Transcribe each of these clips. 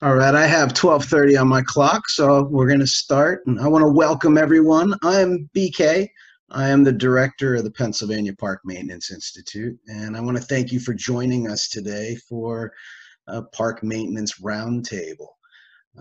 All right, I have 12:30 on my clock, so we're going to start. And I want to welcome everyone. I am BK. I am the director of the Pennsylvania Park Maintenance Institute, and I want to thank you for joining us today for a park maintenance roundtable.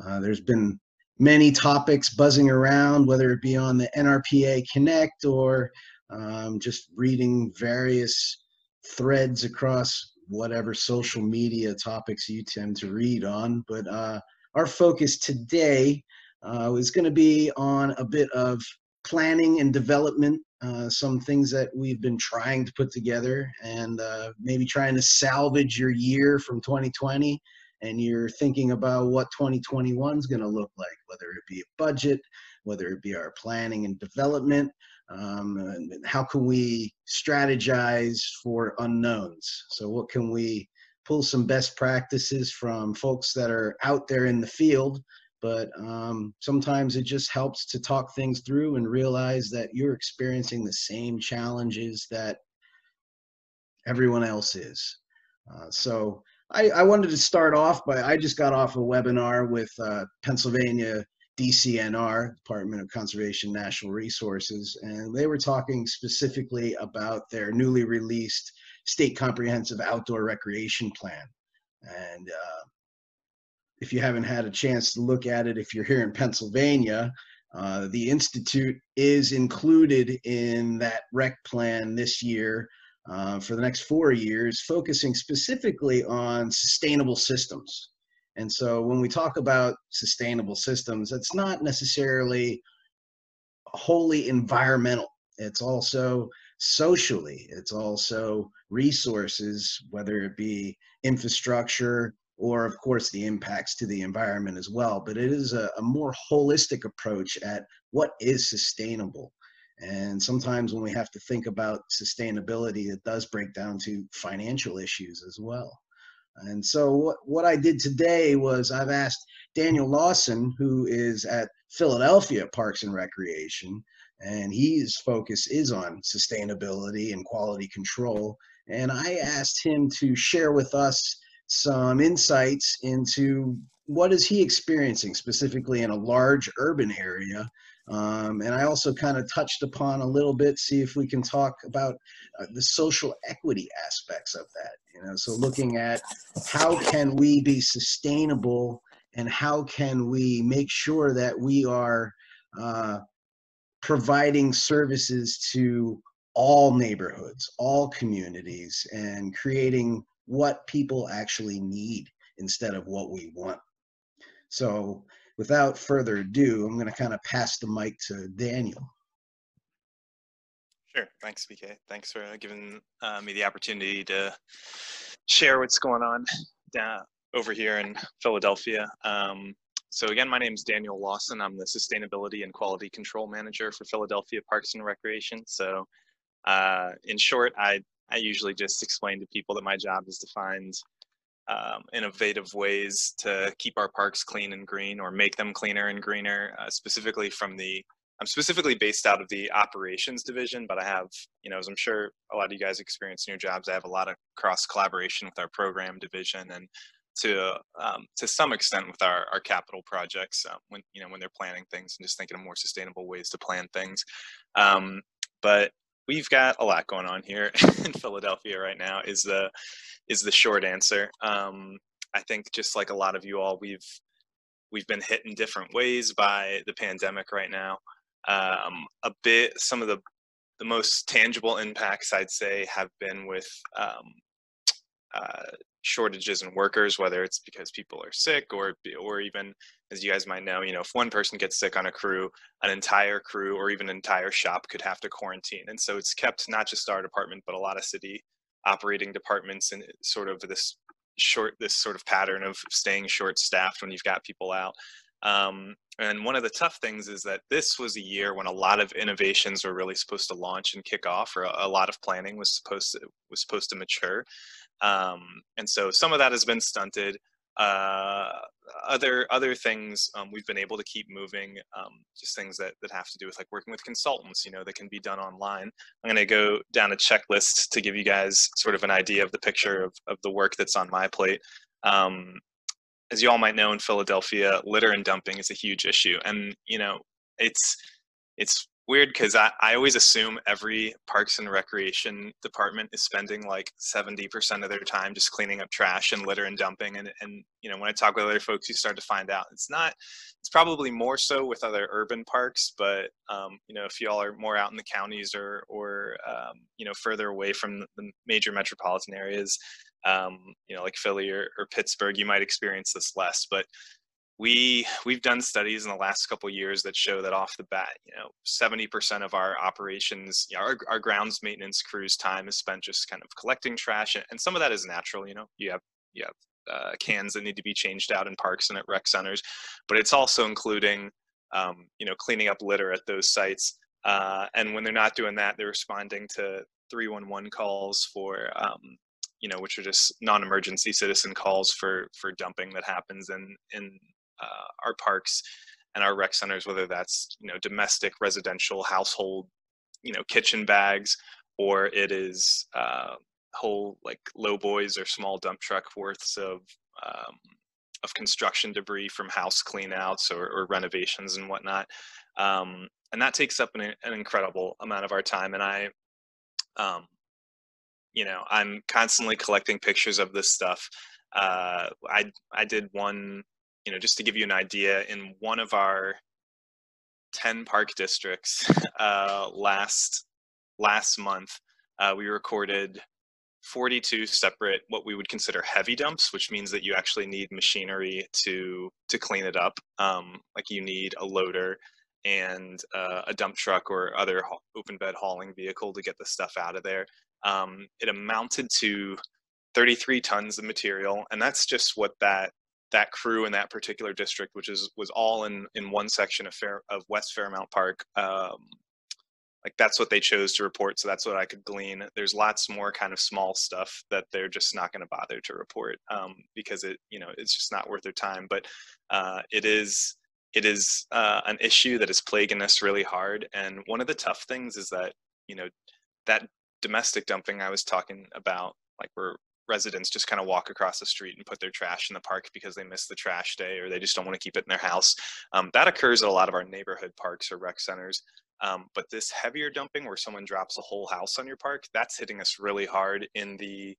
Uh, there's been many topics buzzing around, whether it be on the NRPA Connect or um, just reading various threads across whatever social media topics you tend to read on. But uh, our focus today uh, is going to be on a bit of planning and development, uh, some things that we've been trying to put together, and uh, maybe trying to salvage your year from 2020. And you're thinking about what 2021 is going to look like, whether it be a budget, whether it be our planning and development, um, how can we strategize for unknowns? So, what can we pull some best practices from folks that are out there in the field? But um, sometimes it just helps to talk things through and realize that you're experiencing the same challenges that everyone else is. Uh, so, I, I, wanted to start off by I just got off a webinar with uh, Pennsylvania DCNR, Department of Conservation Natural Resources, and they were talking specifically about their newly released State Comprehensive Outdoor Recreation Plan. And uh, if you haven't had a chance to look at it, if you're here in Pennsylvania, uh, the Institute is included in that rec plan this year uh, for the next four years, focusing specifically on sustainable systems. And so when we talk about sustainable systems, it's not necessarily wholly environmental. It's also socially, it's also resources, whether it be infrastructure or, of course, the impacts to the environment as well. But it is a, a more holistic approach at what is sustainable. And sometimes when we have to think about sustainability, it does break down to financial issues as well. And so what, what I did today was I've asked Daniel Lawson, who is at Philadelphia Parks and Recreation, and his focus is on sustainability and quality control. And I asked him to share with us some insights into what is he experiencing specifically in a large urban area um, and I also kind of touched upon a little bit, see if we can talk about uh, the social equity aspects of that. You know, so looking at how can we be sustainable and how can we make sure that we are uh, providing services to all neighborhoods, all communities, and creating what people actually need instead of what we want. So without further ado, I'm going to kind of pass the mic to Daniel. Sure. Thanks, BK. Thanks for giving uh, me the opportunity to share what's going on down over here in Philadelphia. Um, so again, my name is Daniel Lawson. I'm the Sustainability and Quality Control Manager for Philadelphia Parks and Recreation. So uh, in short, I, I usually just explain to people that my job is to find um, innovative ways to keep our parks clean and green or make them cleaner and greener, uh, specifically from the I'm specifically based out of the operations division, but I have, you know, as I'm sure a lot of you guys experience in your jobs, I have a lot of cross collaboration with our program division and to um, to some extent with our, our capital projects um, when you know when they're planning things and just thinking of more sustainable ways to plan things. Um, but we've got a lot going on here in Philadelphia right now. Is the is the short answer. Um, I think just like a lot of you all, we've we've been hit in different ways by the pandemic right now. Um, a bit, some of the the most tangible impacts I'd say have been with um, uh, shortages in workers, whether it's because people are sick or or even as you guys might know, you know, if one person gets sick on a crew, an entire crew or even an entire shop could have to quarantine. And so it's kept not just our department, but a lot of city operating departments in sort of this short this sort of pattern of staying short staffed when you've got people out um, and one of the tough things is that this was a year when a lot of innovations were really supposed to launch and kick off, or a, a lot of planning was supposed to was supposed to mature. Um, and so some of that has been stunted. Uh, other other things um, we've been able to keep moving um, just things that, that have to do with like working with consultants you know that can be done online. I'm going to go down a checklist to give you guys sort of an idea of the picture of, of the work that's on my plate. Um, as you all might know in Philadelphia, litter and dumping is a huge issue, and you know it's it's weird because I, I always assume every parks and recreation department is spending like 70% of their time just cleaning up trash and litter and dumping and, and you know when i talk with other folks you start to find out it's not it's probably more so with other urban parks but um, you know if y'all are more out in the counties or or um, you know further away from the major metropolitan areas um, you know like philly or, or pittsburgh you might experience this less but we we've done studies in the last couple years that show that off the bat you know 70% of our operations you know, our, our grounds maintenance crews time is spent just kind of collecting trash and some of that is natural you know? You have you have uh, cans that need to be changed out in parks and at rec centers but it's also including um, you know cleaning up litter at those sites uh, and when they're not doing that they're responding to 311 calls for um, you know which are just non-emergency citizen calls for for dumping that happens in in our parks and our rec centers, whether that's you know domestic, residential, household, you know kitchen bags, or it is uh, whole like low boys or small dump truck worths of um, of construction debris from house cleanouts or, or renovations and whatnot. Um, and that takes up an, an, incredible amount of our time. And I, um, you know, I'm constantly collecting pictures of this stuff. Uh, I I did one you know, just to give you an idea, in one of our 10 park districts uh, last last month, uh, we recorded 42 separate what we would consider heavy dumps, which means that you actually need machinery to to clean it up. Um, like you need a loader and uh, a dump truck or other open bed hauling vehicle to get the stuff out of there. Um, it amounted to 33 tons of material, and that's just what that that crew in that particular district, which is was all in in one section of Fair of West Fairmount Park. Um, like that's what they chose to report, so that's what I could glean. There's lots more kind of small stuff that they're just not going to bother to report um, because it you know it's just not worth their time. But uh, it is it is uh, an issue that is plaguing us really hard. And one of the tough things is that you know that domestic dumping I was talking about, like we're residents just kind of walk across the street and put their trash in the park because they miss the trash day or they just don't want to keep it in their house. Um, that occurs at a lot of our neighborhood parks or rec centers. Um, but this heavier dumping where someone drops a whole house on your park, that's hitting us really hard in the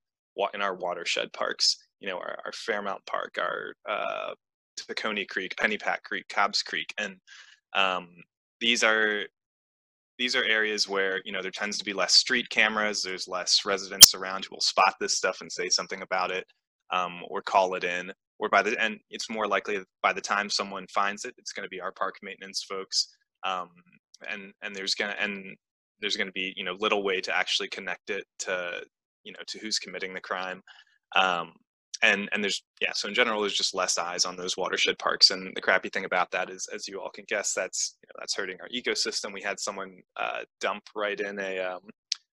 in our watershed parks. You know, our, our Fairmount Park, our uh, Tacony Creek, Pennypack Creek, Cobbs Creek, and um, these are these are areas where you know there tends to be less street cameras there's less residents around who will spot this stuff and say something about it um, or call it in or by the and it's more likely by the time someone finds it it's going to be our park maintenance folks um, and and there's gonna and there's going to be you know little way to actually connect it to you know to who's committing the crime um, and and there's yeah so in general there's just less eyes on those watershed parks and the crappy thing about that is as you all can guess that's you know, that's hurting our ecosystem. We had someone uh, dump right in a um,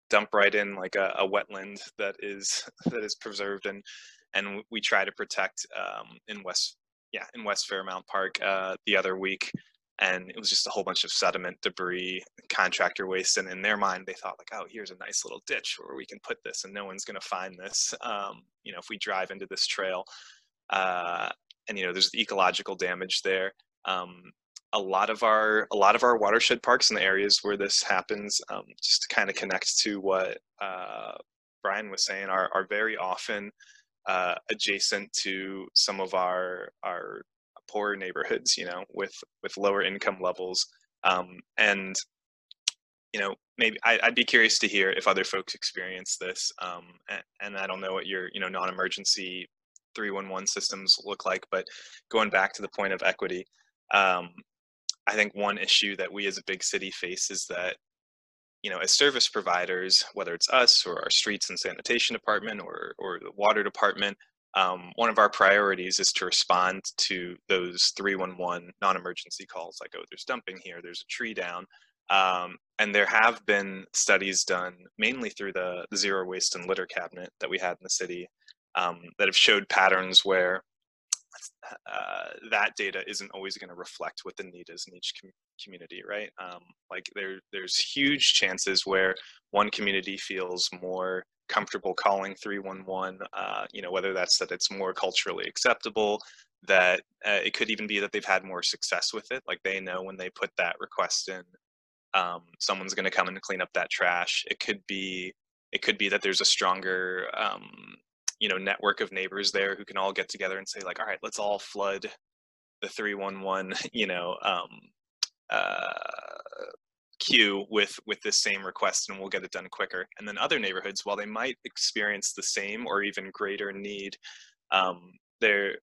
dump right in like a, a, wetland that is that is preserved and and we try to protect um, in west yeah in west fairmount park uh, the other week and it was just a whole bunch of sediment debris contractor waste and in their mind they thought like oh here's a nice little ditch where we can put this and no one's going to find this um, you know if we drive into this trail. Uh, and you know there's ecological damage there. Um, a lot of our a lot of our watershed parks in the areas where this happens um, just to kind of connect to what uh, brian was saying are, are very often uh, adjacent to some of our our poorer neighborhoods, you know, with with lower income levels. Um, and you know, maybe I, would be curious to hear if other folks experience this. Um, and, and, I don't know what your you know non-emergency 311 systems look like, but going back to the point of equity, um, I think one issue that we as a big city face is that you know, as service providers, whether it's us or our streets and sanitation department or, or the water department, um, one of our priorities is to respond to those 311 non-emergency calls like oh there's dumping here there's a tree down um, and there have been studies done mainly through the, zero waste and litter cabinet that we had in the city um, that have showed patterns where uh, that data isn't always going to reflect what the need is in each com community, right? Um, like there, there's huge chances where one community feels more comfortable calling 311 uh, you know whether that's that it's more culturally acceptable that uh, it could even be that they've had more success with it. Like they know when they put that request in, um, someone's going to come and clean up that trash. It could be it could be that there's a stronger um, you know network of neighbors there who can all get together and say like, all right, let's all flood the 311 you know um, uh, queue with with this same request and we'll get it done quicker. And then other neighborhoods while they might experience the same or even greater need um, they're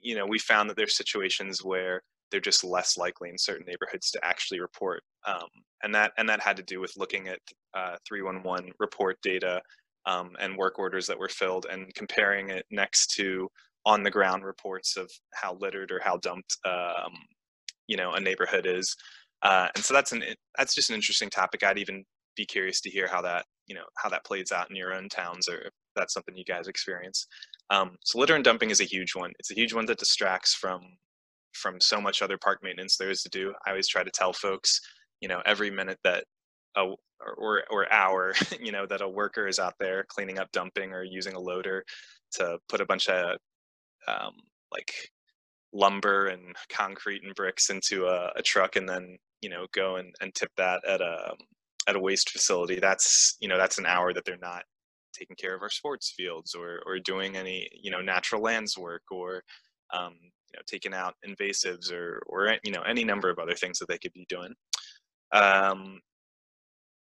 you know we found that there's situations where they're just less likely in certain neighborhoods to actually report um, and that and that had to do with looking at uh, 311 report data um, and work orders that were filled and comparing it next to on the ground reports of how littered or how dumped um, you know a neighborhood is uh, and so that's an that's just an interesting topic. I'd even be curious to hear how that you know how that plays out in your own towns or if that's something you guys experience. Um, so litter and dumping is a huge one. It's a huge one that distracts from from so much other park maintenance there is to do. I always try to tell folks you know every minute that a, or or hour you know that a worker is out there cleaning up dumping or using a loader to put a bunch of um, like lumber and concrete and bricks into a, a, truck and then you know go and, and tip that at a at a waste facility that's you know that's an hour that they're not taking care of our sports fields or or doing any you know natural lands work or um, you know taking out invasives or or you know any number of other things that they could be doing. Um,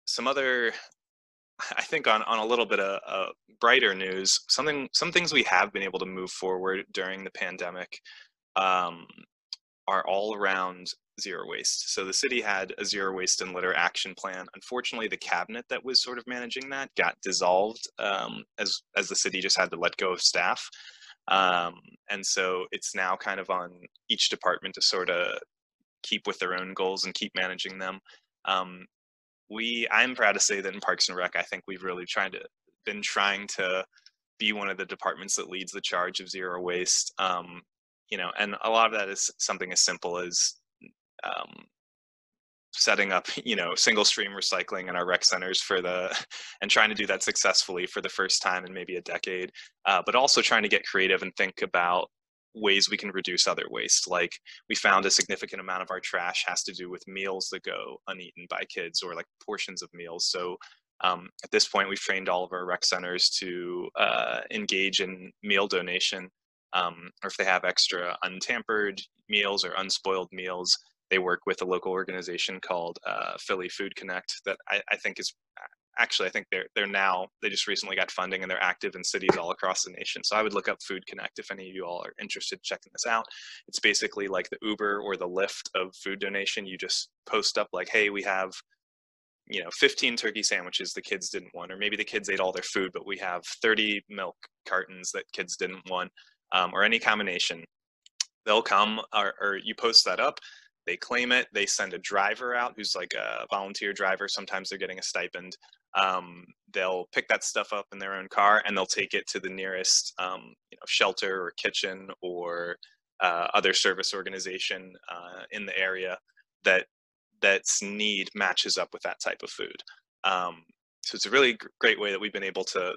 some other I think on, on a little bit of uh, brighter news, something some things we have been able to move forward during the pandemic um, are all around zero waste. So the city had a zero waste and litter action plan. Unfortunately, the cabinet that was sort of managing that got dissolved um, as as the city just had to let go of staff. Um, and so it's now kind of on each department to sort of keep with their own goals and keep managing them. Um, we I'm proud to say that in Parks and Rec, I think we've really tried to been trying to be one of the departments that leads the charge of zero waste. Um, you know, and a lot of that is something as simple as um, setting up, you know, single stream recycling in our rec centers for the, and trying to do that successfully for the first time in maybe a decade, uh, but also trying to get creative and think about ways we can reduce other waste. Like we found a significant amount of our trash has to do with meals that go uneaten by kids or like portions of meals. So um, at this point, we've trained all of our rec centers to uh, engage in meal donation. Um, or if they have extra untampered meals or unspoiled meals, they work with a local organization called uh, Philly Food Connect that I, I think is actually I think they're they're now they just recently got funding and they're active in cities all across the nation. So I would look up Food Connect if any of you all are interested in checking this out. It's basically like the Uber or the Lyft of food donation. You just post up like, hey, we have you know 15 turkey sandwiches the kids didn't want or maybe the kids ate all their food but we have 30 milk cartons that kids didn't want um, or any combination they'll come or, or you post that up they claim it they send a driver out who's like a volunteer driver sometimes they're getting a stipend um, they'll pick that stuff up in their own car and they'll take it to the nearest um, you know, shelter or kitchen or uh, other service organization uh, in the area that that's need matches up with that type of food. Um, so it's a really great way that we've been able to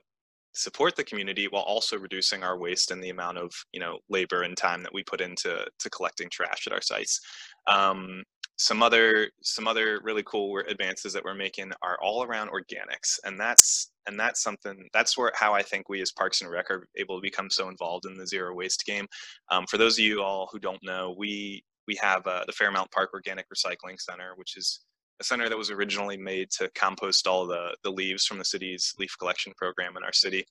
support the community while also reducing our waste and the amount of you know labor and time that we put into to collecting trash at our sites. Um, some other some other really cool advances that we're making are all around organics and that's and that's something that's where how i think we as parks and rec are able to become so involved in the zero waste game um, for those of you all who don't know we we have uh, the fairmount park organic recycling center which is a center that was originally made to compost all the the leaves from the city's leaf collection program in our city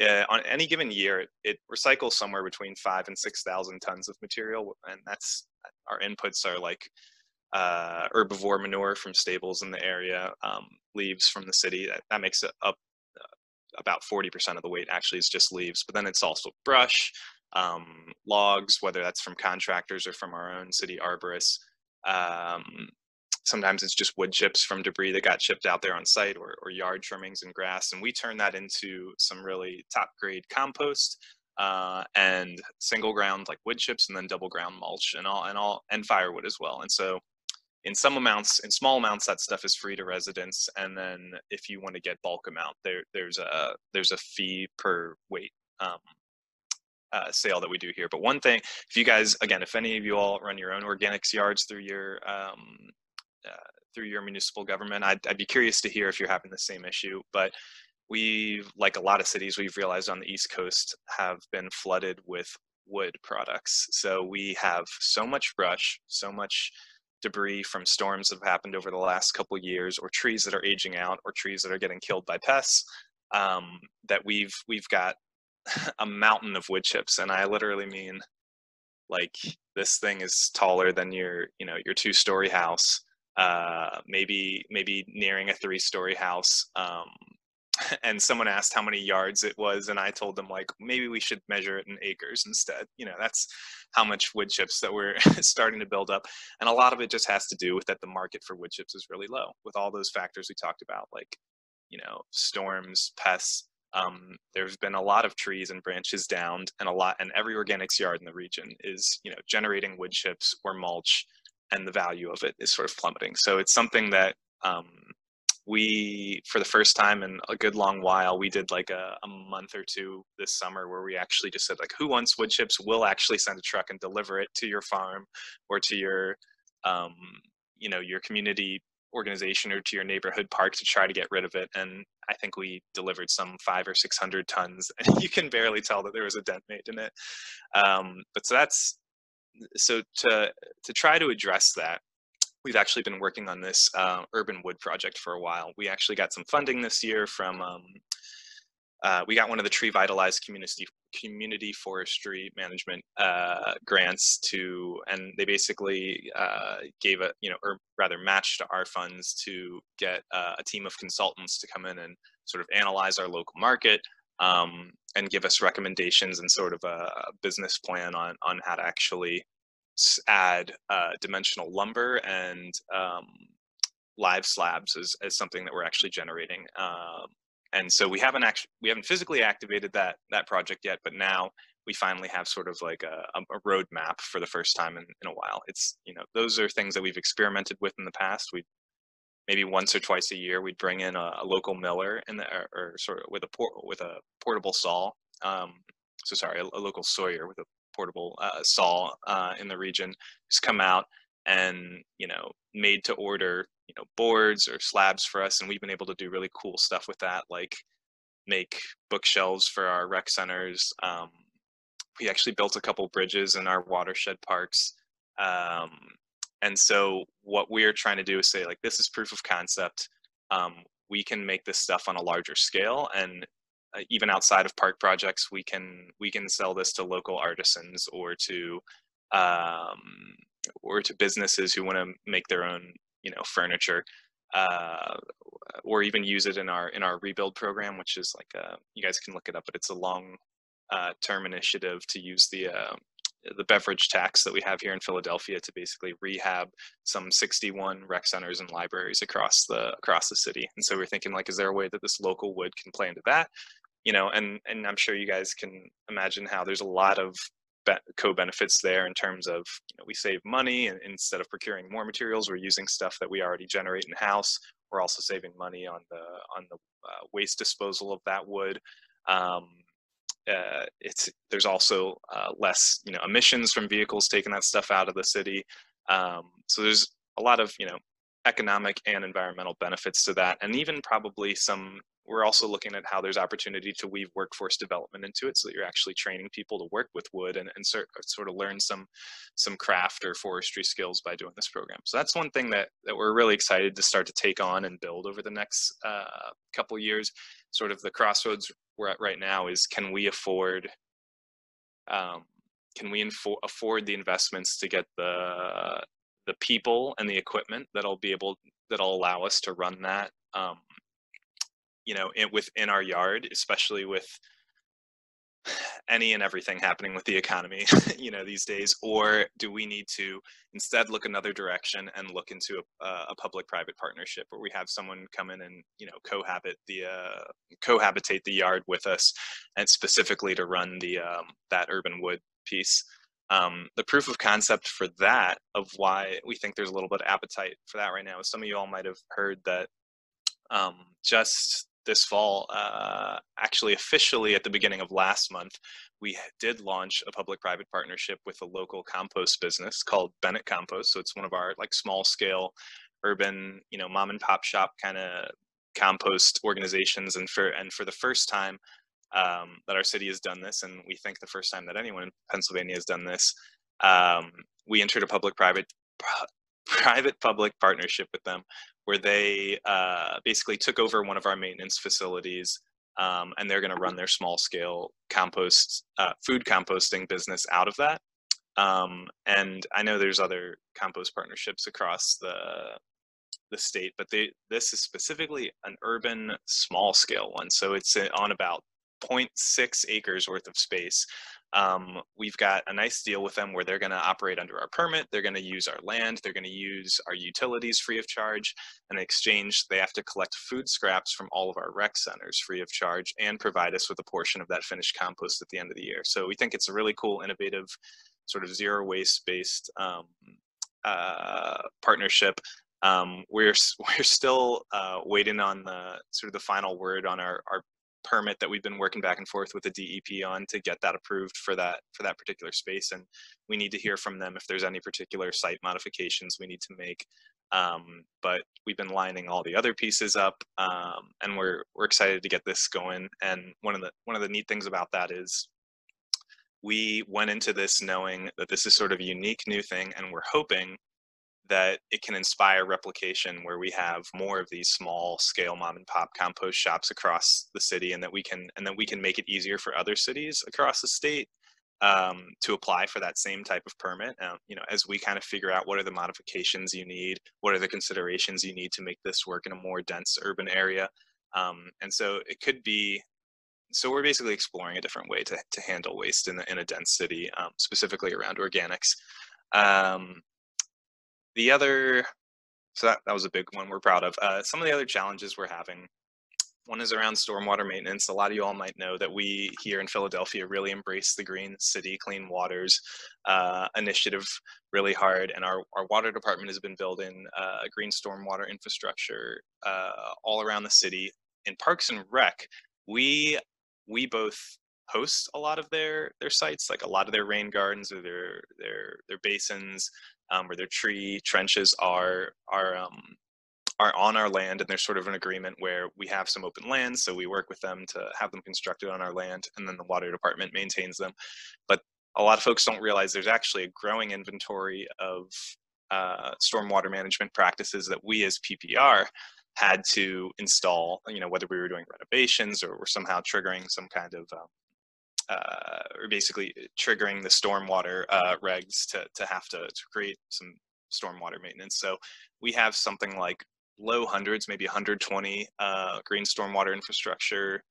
uh, on any given year, it, it, recycles somewhere between five and six thousand tons of material, and that's our inputs are like uh, herbivore manure from stables in the area, um, leaves from the city. That, that makes it up uh, about 40% of the weight actually is just leaves. But then it's also brush, um, logs, whether that's from contractors or from our own city arborists. Um, sometimes it's just wood chips from debris that got chipped out there on site or, or yard trimmings and grass. And we turn that into some really top grade compost uh, and single ground like wood chips and then double ground mulch and all and all and firewood as well. And so in some amounts, in small amounts, that stuff is free to residents. And then if you want to get bulk amount, there there's a there's a fee per weight. Um, uh, sale that we do here. But one thing, if you guys, again, if any of you all run your own organics yards through your um, uh, through your municipal government, I'd, I'd be curious to hear if you're having the same issue. But we, like a lot of cities, we've realized on the East Coast have been flooded with wood products. So we have so much brush, so much debris from storms that have happened over the last couple years, or trees that are aging out, or trees that are getting killed by pests. Um, that we've we've got a mountain of wood chips, and I literally mean like this thing is taller than your you know your two story house, uh, maybe maybe nearing a three story house. Um, and someone asked how many yards it was and i told them like maybe we should measure it in acres instead you know that's how much wood chips that we're starting to build up and a lot of it just has to do with that the market for wood chips is really low with all those factors we talked about like you know storms pests um, there's been a lot of trees and branches downed and a lot and every organics yard in the region is you know generating wood chips or mulch and the value of it is sort of plummeting. So it's something that um, we for the first time in a good long while we did like a, a, month or two this summer where we actually just said like who wants wood chips? We'll actually send a truck and deliver it to your farm or to your um, you know your community organization or to your neighborhood park to try to get rid of it. And i think we delivered some five or six hundred tons. And you can barely tell that there was a dent made in it. Um, but so that's so to to try to address that we've actually been working on this uh, urban wood project for a while. We actually got some funding this year from, um, uh, we got one of the Tree Vitalized community community forestry management uh, grants to, and they basically uh, gave a, you know, or rather matched our funds to get uh, a team of consultants to come in and sort of analyze our local market, um, and give us recommendations and sort of a business plan on on how to actually add uh, dimensional lumber and um, live slabs as, as something that we're actually generating. Um, and so we haven't actually we haven't physically activated that that project yet, but now we finally have sort of like a, a roadmap for the first time in, in a while. It's you know those are things that we've experimented with in the past. We maybe once or twice a year we'd bring in a, a local miller the or, or, sort of with a port with a portable saw. Um, so sorry, a, a local sawyer with a portable uh, saw uh, in the region has come out and you know made to order you know boards or slabs for us and we've been able to do really cool stuff with that like make bookshelves for our rec centers um, we actually built a couple bridges in our watershed parks um, and so what we're trying to do is say like this is proof of concept um, we can make this stuff on a larger scale and uh, even outside of park projects, we can we can sell this to local artisans or to um, or to businesses who want to make their own you know furniture, uh, or even use it in our in our rebuild program, which is like a, you guys can look it up, but it's a long uh, term initiative to use the uh, the beverage tax that we have here in Philadelphia to basically rehab some 61 rec centers and libraries across the across the city. And so we're thinking like, is there a way that this local wood can play into that? you know, and and I'm sure you guys can imagine how there's a lot of co-benefits there in terms of you know, we save money and instead of procuring more materials we're using stuff that we already generate in house we're also saving money on the on the uh, waste disposal of that wood um, uh, it's there's also uh, less you know emissions from vehicles taking that stuff out of the city. Um, so there's a lot of you know economic and environmental benefits to that and even probably some we're also looking at how there's opportunity to weave workforce development into it so that you're actually training people to work with wood and, and sort, sort of learn some some craft or forestry skills by doing this program. So that's one thing that that we're really excited to start to take on and build over the next uh, couple years sort of the crossroads we're at right now is can we afford um, can we info- afford the investments to get the the people and the equipment that'll be able that'll allow us to run that um, you know in, within our yard especially with any and everything happening with the economy you know these days or do we need to instead look another direction and look into a, a public private partnership where we have someone come in and you know cohabit the uh, cohabitate the yard with us and specifically to run the um, that urban wood piece? Um, the proof of concept for that of why we think there's a little bit of appetite for that right now is some of you all might have heard that um, just this fall, uh, actually officially at the beginning of last month, we did launch a public-private partnership with a local compost business called Bennett Compost. So it's one of our like small-scale urban, you know, mom and pop shop kind of compost organizations. And for and for the first time um, that our city has done this, and we think the first time that anyone in Pennsylvania has done this, um, we entered a public-private private public partnership with them where they uh, basically took over one of our maintenance facilities um, and they're going to run their small scale compost uh, food composting business out of that. Um, and i know there's other compost partnerships across the the state but they this is specifically an urban small scale one. So it's on about 0.6 acres worth of space um, we've got a nice deal with them where they're going to operate under our permit. They're going to use our land. They're going to use our utilities free of charge. And in exchange, they have to collect food scraps from all of our rec centers free of charge and provide us with a portion of that finished compost at the end of the year. So we think it's a really cool, innovative, sort of zero waste based um, uh, partnership. Um, we're we're still uh, waiting on the sort of the final word on our, our permit that we've been working back and forth with the DEP on to get that approved for that for that particular space. And we need to hear from them if there's any particular site modifications we need to make. Um, but we've been lining all the other pieces up, um, and we're we're excited to get this going. And one of the one of the neat things about that is we went into this knowing that this is sort of a unique new thing, and we're hoping that it can inspire replication where we have more of these small scale mom and pop compost shops across the city and that we can and that we can make it easier for other cities across the state um, to apply for that same type of permit. Um, you know as we kind of figure out what are the modifications you need what are the considerations you need to make this work in a more dense urban area. Um, and so it could be so we're basically exploring a different way to, to handle waste in, the, in a dense city um, specifically around organics. Um, the other, so that, that was a big one we're proud of. Uh, some of the other challenges we're having, one is around stormwater maintenance. A lot of you all might know that we here in Philadelphia really embrace the Green City Clean Waters uh, initiative really hard, and our, our water department has been building uh, green stormwater infrastructure uh, all around the city. In Parks and Rec, we we both host a lot of their their sites, like a lot of their rain gardens or their their their basins um, where their tree trenches are are um, are on our land, and there's sort of an agreement where we have some open land, so we work with them to have them constructed on our land, and then the water department maintains them. But a lot of folks don't realize there's actually a growing inventory of uh, stormwater management practices that we as PPR had to install, you know, whether we were doing renovations or were somehow triggering some kind of um, uh, or basically triggering the stormwater uh, regs to, to have to, to create some stormwater maintenance. So we have something like low hundreds, maybe 120 uh, green stormwater infrastructure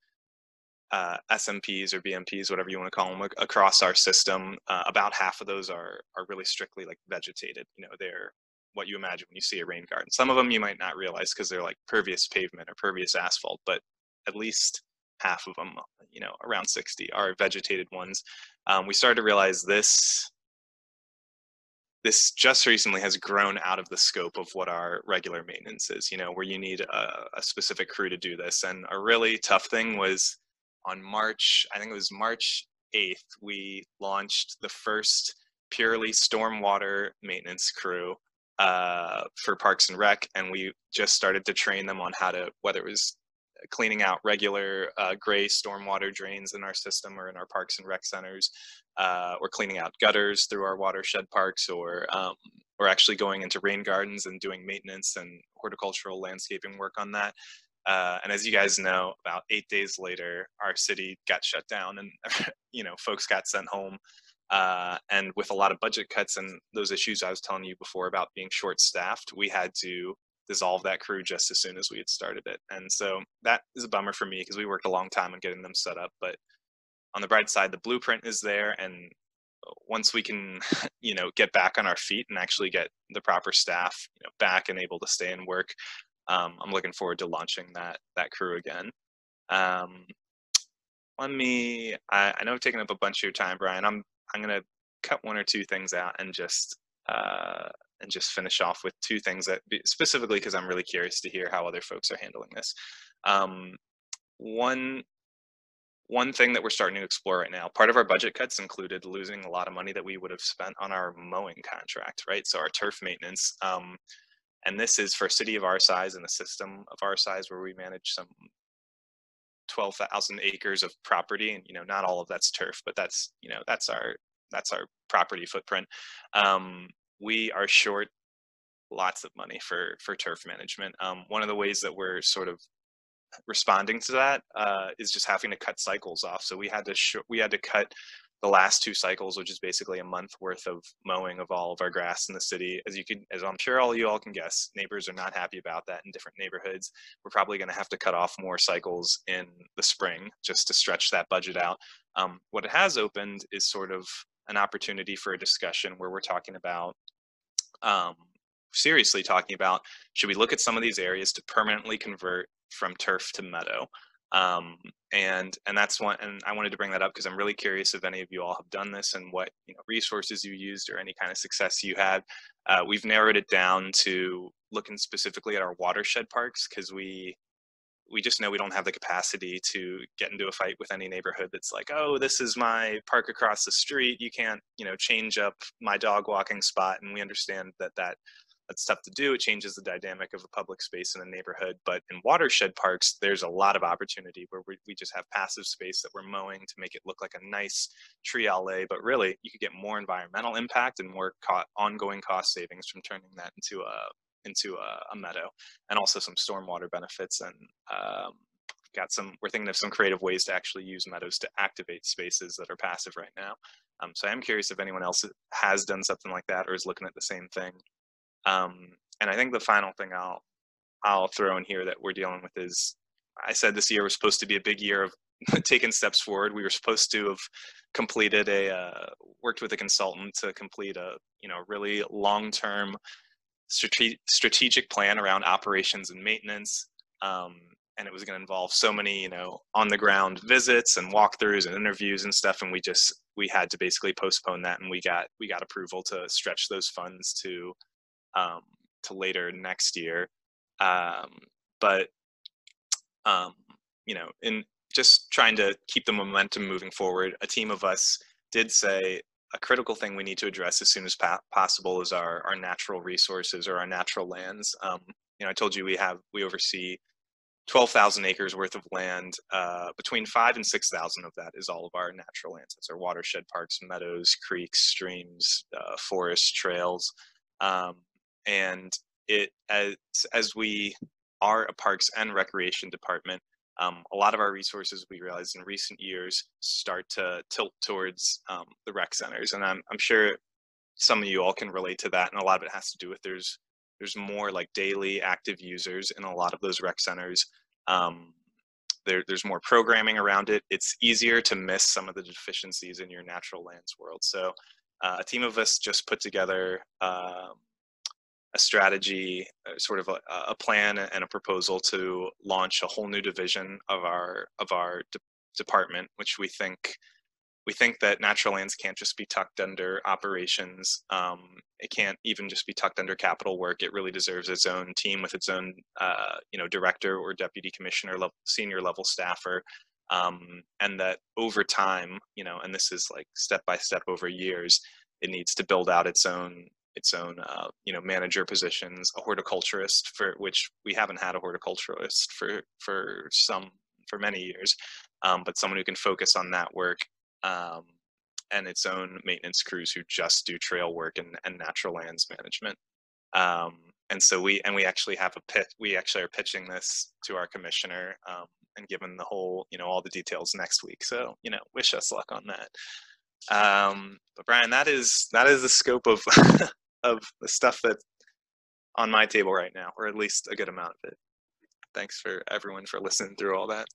uh, SMPs or BMPs, whatever you want to call them, across our system. Uh, about half of those are are really strictly like vegetated. You know, they're what you imagine when you see a rain garden. Some of them you might not realize because they're like pervious pavement or pervious asphalt, but at least half of them, you know, around 60 are vegetated ones. Um, we started to realize this this just recently has grown out of the scope of what our regular maintenance is, you know, where you need a, a specific crew to do this. And a really tough thing was on March, I think it was March 8th, we launched the first purely stormwater maintenance crew uh, for Parks and Rec, and we just started to train them on how to, whether it was cleaning out regular uh, gray stormwater drains in our system or in our parks and rec centers, uh, or cleaning out gutters through our watershed parks, or um, or actually going into rain gardens and doing maintenance and horticultural landscaping work on that. Uh, and as you guys know, about eight days later, our city got shut down, and you know, folks got sent home. Uh, and with a lot of budget cuts and those issues I was telling you before about being short-staffed, we had to dissolve that crew just as soon as we had started it. And so that is a bummer for me because we worked a long time on getting them set up. But on the bright side, the blueprint is there. And once we can, you know, get back on our feet and actually get the proper staff, you know, back and able to stay and work, um, I'm looking forward to launching that that crew again. Um, let me. I, I know I've taken up a bunch of your time, Brian. I'm I'm gonna cut one or two things out and just uh, and just finish off with two things that specifically because I'm really curious to hear how other folks are handling this. Um, one one thing that we're starting to explore right now part of our budget cuts included losing a lot of money that we would have spent on our mowing contract right so our turf maintenance um, and this is for a city of our size and a system of our size where we manage some 12,000 acres of property and you know not all of that's turf but that's you know that's our that's our property footprint um, we are short lots of money for for turf management um, one of the ways that we're sort of responding to that uh, is just having to cut cycles off so we had to sh- we had to cut the last two cycles, which is basically a month worth of mowing of all of our grass in the city. As you can, as I'm sure all you all can guess, neighbors are not happy about that in different neighborhoods. We're probably going to have to cut off more cycles in the spring just to stretch that budget out. Um, what it has opened is sort of an opportunity for a discussion where we're talking about um, seriously talking about should we look at some of these areas to permanently convert from turf to meadow? Um, and and that's one and i wanted to bring that up because i'm really curious if any of you all have done this and what you know resources you used or any kind of success you had. Uh, we've narrowed it down to looking specifically at our watershed parks because we we just know we don't have the capacity to get into a fight with any neighborhood that's like oh this is my park across the street you can't you know change up my dog walking spot and we understand that that that's tough to do. It changes the dynamic of a public space in a neighborhood. But in watershed parks, there's a lot of opportunity where we, we just have passive space that we're mowing to make it look like a nice tree alley. But really, you could get more environmental impact and more co- ongoing cost savings from turning that into a into a, a meadow, and also some stormwater benefits. And um, got some. We're thinking of some creative ways to actually use meadows to activate spaces that are passive right now. Um, so I am curious if anyone else has done something like that or is looking at the same thing. Um, and I think the final thing I'll I'll throw in here that we're dealing with is I said this year was supposed to be a big year of taking steps forward. We were supposed to have completed a uh, worked with a consultant to complete a you know really long term strate- strategic plan around operations and maintenance. Um, and it was going to involve so many you know on the ground visits and walkthroughs and interviews and stuff and we just we had to basically postpone that and we got we got approval to stretch those funds to um, to later next year. Um, but um, you know, in just trying to keep the momentum moving forward, a team of us did say a critical thing we need to address as soon as pa- possible is our our natural resources or our natural lands. Um, you know, I told you we have we oversee 12,000 acres worth of land. Uh, between five and 6,000 of that is all of our natural lands. That's our watershed parks, meadows, creeks, streams, uh, forests, trails. Um, and it as as we are a parks and recreation department um, a lot of our resources we realized in recent years start to tilt towards um, the rec centers and I'm, I'm sure some of you all can relate to that and a lot of it has to do with there's there's more like daily active users in a lot of those rec centers um, there, there's more programming around it it's easier to miss some of the deficiencies in your natural lands world so uh, a team of us just put together um, a strategy, uh, sort of a, a, plan and a proposal to launch a whole new division of our of our de- department, which we think we think that natural lands can't just be tucked under operations. Um, it can't even just be tucked under capital work. It really deserves its own team with its own, uh, you know, director or deputy commissioner level, senior level staffer, um, and that over time, you know, and this is like step by step over years, it needs to build out its own its own uh, you know manager positions a horticulturist for which we haven't had a horticulturist for for some for many years um, but someone who can focus on that work um, and its own maintenance crews who just do trail work and, and natural lands management. Um, and so we and we actually have a pit we actually are pitching this to our commissioner um, and given the whole you know all the details next week. So you know wish us luck on that um, but Brian, that is that is the scope of of the stuff that's on my table right now, or at least a good amount of it. Thanks for everyone for listening through all that.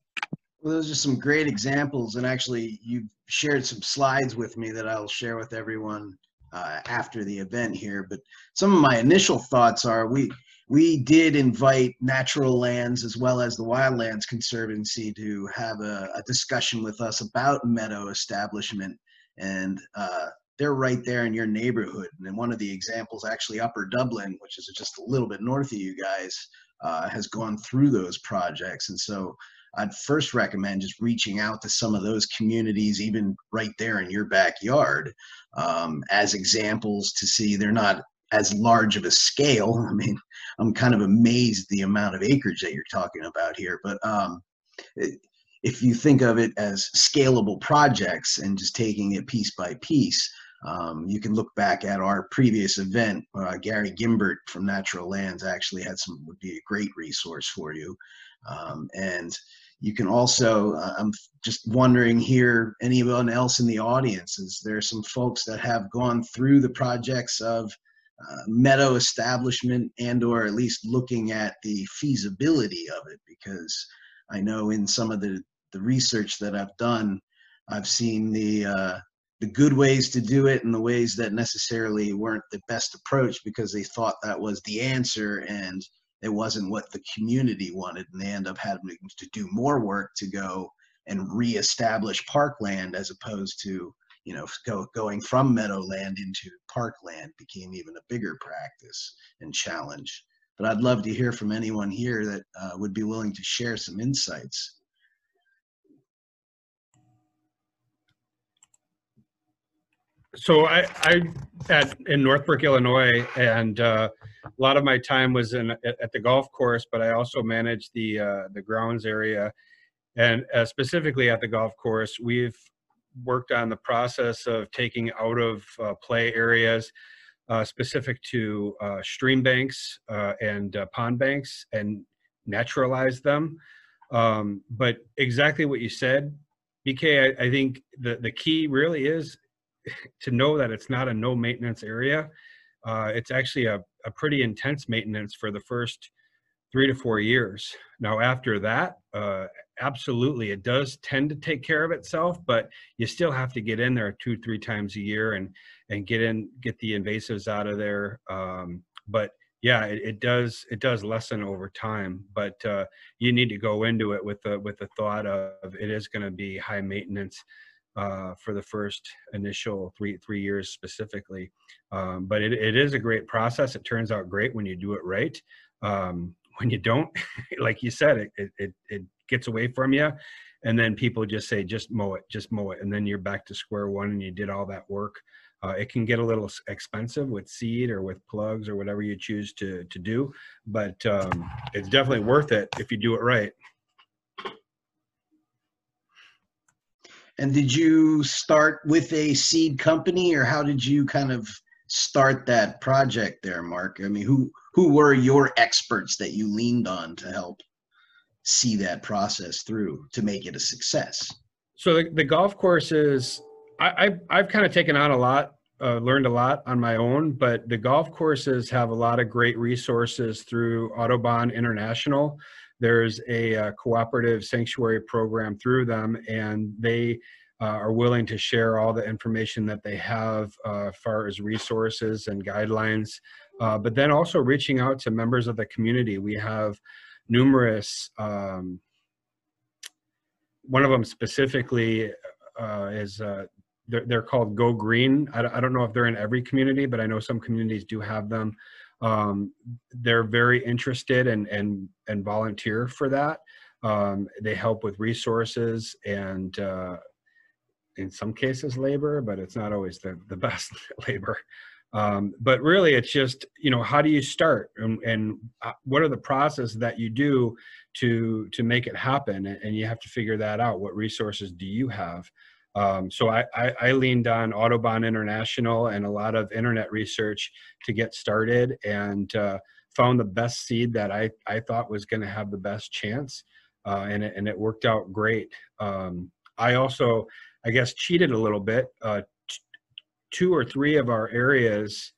Well, those are some great examples, and actually, you've shared some slides with me that I'll share with everyone uh, after the event here. But some of my initial thoughts are we we did invite Natural Lands as well as the Wildlands Conservancy to have a, a discussion with us about meadow establishment and uh, they're right there in your neighborhood. And one of the examples, actually, Upper Dublin, which is just a little bit north of you guys, uh, has gone through those projects. And so I'd first recommend just reaching out to some of those communities, even right there in your backyard, um, as examples to see they're not as large of a scale. I mean, I'm kind of amazed the amount of acreage that you're talking about here, but um, it, if you think of it as scalable projects and just taking it piece by piece, um, you can look back at our previous event. Uh, Gary Gimbert from Natural Lands actually had some would be a great resource for you. Um, and you can also, uh, I'm just wondering here, anyone else in the audience, is there some folks that have gone through the projects of uh, meadow establishment and or at least looking at the feasibility of it because I know in some of the the research that I've done, I've seen the uh, the good ways to do it and the ways that necessarily weren't the best approach because they thought that was the answer and it wasn't what the community wanted, and they end up having to do more work to go and reestablish parkland as opposed to you know go, going from meadowland into parkland became even a bigger practice and challenge. But i'd love to hear from anyone here that uh, would be willing to share some insights so I, I at in Northbrook, Illinois, and uh, a lot of my time was in at, at, the golf course, but I also managed the uh, the grounds area, and uh, specifically at the golf course, we've worked on the process of taking out of uh, play areas uh, specific to uh, stream banks and pond banks and naturalize them. Um, but exactly what you said, BK, I, I think the the key really is to know that it's not a no maintenance area. Uh, it's actually a, a pretty intense maintenance for the first three to four years. Now, after that, uh, absolutely, it does tend to take care of itself, but you still have to get in there two, three times a year and and get in, get the invasives out of there. Um, but yeah, it, it, does it does lessen over time, but uh, you need to go into it with the with the thought of it is going to be high maintenance uh, for the first initial three three years specifically. Um, but it, it is a great process. It turns out great when you do it right. Um, when you don't, like you said, it, it it gets away from you, and then people just say, just mow it, just mow it, and then you're back to square one, and you did all that work. Uh, it can get a little expensive with seed or with plugs or whatever you choose to to do, but um, it's definitely worth it if you do it right. And did you start with a seed company, or how did you kind of start that project there, Mark? I mean, who who were your experts that you leaned on to help see that process through to make it a success? So the, the golf courses, I, I've, I've kind of taken on a lot, uh, learned a lot on my own, but the golf courses have a lot of great resources through Audubon International there's a, a uh, cooperative sanctuary program through them, and they uh, are willing to share all the information that they have uh, as far as resources and guidelines, uh, but then also reaching out to members of the community. We have numerous, um, one of them specifically uh, is uh, they're, called Go Green. I, don't know if they're in every community, but I know some communities do have them um, they're very interested and and and volunteer for that. Um, they help with resources and uh, in some cases labor, but it's not always the, the best labor. Um, but really, it's just you know how do you start and, and uh, what are the processes that you do to to make it happen, and you have to figure that out. What resources do you have? Um, so I, I, I, leaned on Audubon International and a lot of internet research to get started and uh, found the best seed that I, I thought was going to have the best chance. Uh, and, it, and it worked out great. Um, I also, I guess, cheated a little bit. Uh, two or three of our areas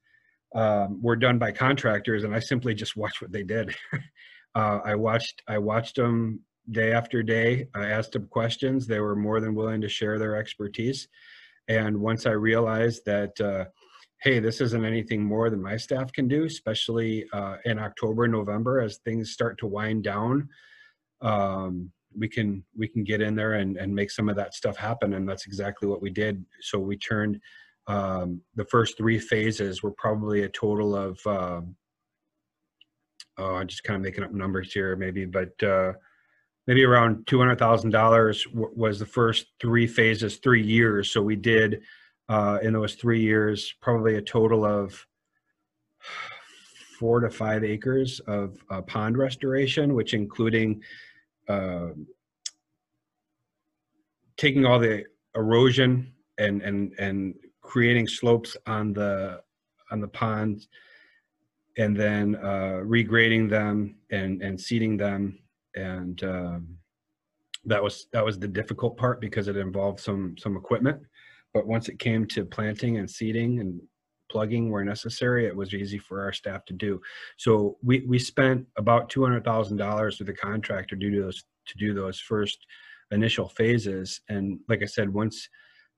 um, were done by contractors, and I simply just watched what they did. Uh, I watched I watched them day after day. I asked them questions. They were more than willing to share their expertise. And once I realized that, uh, hey, this isn't anything more than my staff can do, especially uh, in October, November, as things start to wind down, um, we can we can get in there and, and make some of that stuff happen. And that's exactly what we did. So we turned um, the first three phases were probably a total of, uh, oh, I'm just kind of making up numbers here, maybe, but uh, maybe around two hundred thousand dollars was the first three phases, three years. So we did uh, in those three years probably a total of four to five acres of uh, pond restoration, which including uh, taking all the erosion and and and creating slopes on the on the ponds and then uh, regrading them and and seeding them and um, that was that was the difficult part because it involved some some equipment. But once it came to planting and seeding and plugging where necessary it was easy for our staff to do. So we we spent about $200000 with the contractor due to those to do those first initial phases. And like i said once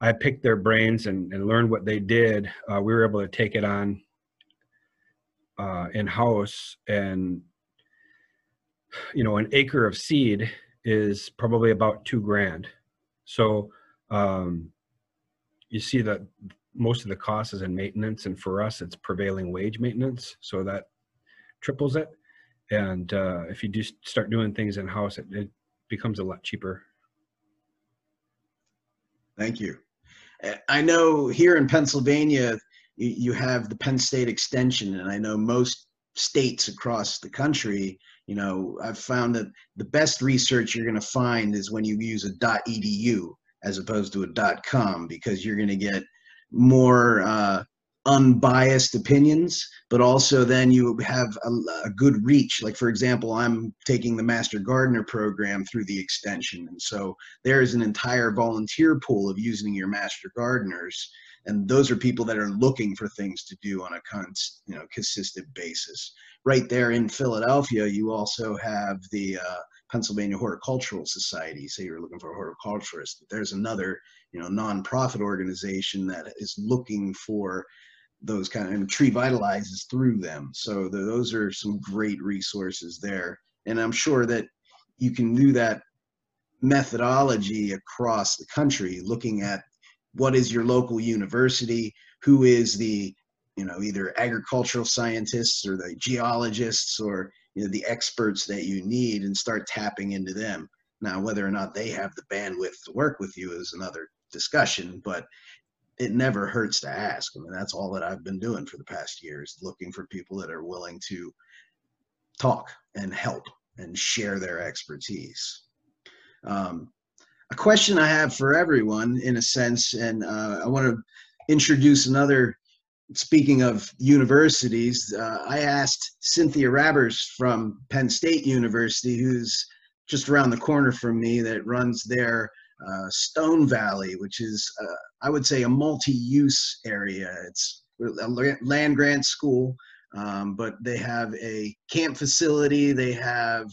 i picked their brains and, and learned what they did uh, we were able to take it on uh, in house and you know an acre of seed is probably about two grand. So um, you see that most of the cost is in maintenance and for us it's prevailing wage maintenance so that triples it. And uh, if you do start doing things in house it, it becomes a lot cheaper. Thank you. I know here in pennsylvania you have the penn state extension and i know most states across the country you know i've found that the best research you're going to find is when you use a edu as opposed to a com because you're going to get more uh, unbiased opinions but also then you have a, a, good reach. Like for example i'm taking the master gardener program through the extension and so there is an entire volunteer pool of using your master gardeners and those are people that are looking for things to do on a con- you know consistent basis. Right there in philadelphia you also have the uh, pennsylvania horticultural society. Say you're looking for a horticulturist there's another you know nonprofit organization that is looking for those kind of and tree vitalizes through them. So the, those are some great resources there. And i'm sure that you can do that methodology across the country looking at what is your local university who is the you know either agricultural scientists or the geologists or you know the experts that you need and start tapping into them. Now whether or not they have the bandwidth to work with you is another discussion but it never hurts to ask i mean that's all that i've been doing for the past years looking for people that are willing to talk and help and share their expertise um, a question I have for everyone, in a sense, and uh, I want to introduce another. Speaking of universities, uh, I asked Cynthia Rabbers from Penn State University, who's just around the corner from me, that runs their uh, Stone Valley, which is, uh, I would say, a multi use area. It's a land grant school, um, but they have a camp facility, they have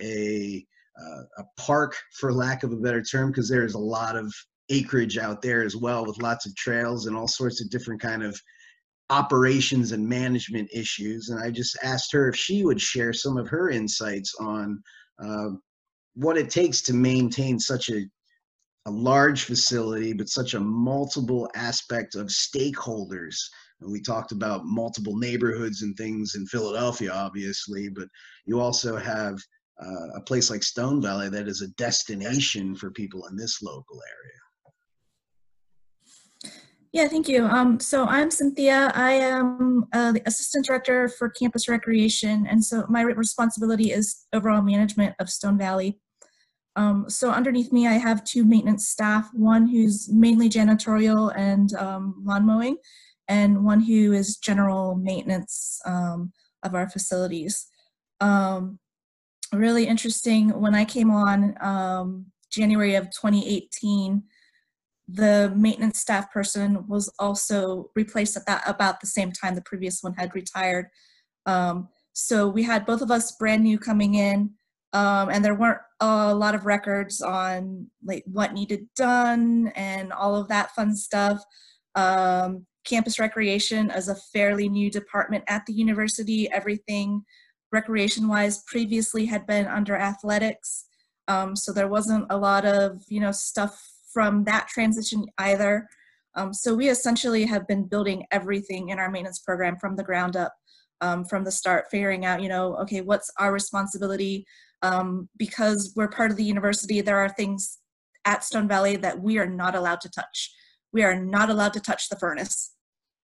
a uh, a park, for lack of a better term, because there's a lot of acreage out there as well with lots of trails and all sorts of different kind of operations and management issues. And I just asked her if she would share some of her insights on uh, what it takes to maintain such a a large facility, but such a multiple aspect of stakeholders. And we talked about multiple neighborhoods and things in Philadelphia, obviously, but you also have uh, a place like Stone Valley that is a destination for people in this local area. Yeah, thank you. Um, so I'm Cynthia. I am uh, the Assistant Director for Campus Recreation, and so my responsibility is overall management of Stone Valley. Um, so underneath me, I have two maintenance staff, one who's mainly janitorial and um, lawn mowing, and one who is general maintenance um, of our facilities. Um, really interesting when I came on um, January of 2018 the maintenance staff person was also replaced at that about the same time the previous one had retired um, so we had both of us brand new coming in um, and there weren't a lot of records on like what needed done and all of that fun stuff. Um, campus recreation is a fairly new department at the university. Everything recreation wise previously had been under athletics. Um, so there wasn't a lot of you know stuff from that transition either. Um, so we essentially have been building everything in our maintenance program from the ground up um, from the start figuring out you know okay what's our responsibility Um, because we're part of the university, there are things at Stone Valley that we are not allowed to touch. We are not allowed to touch the furnace.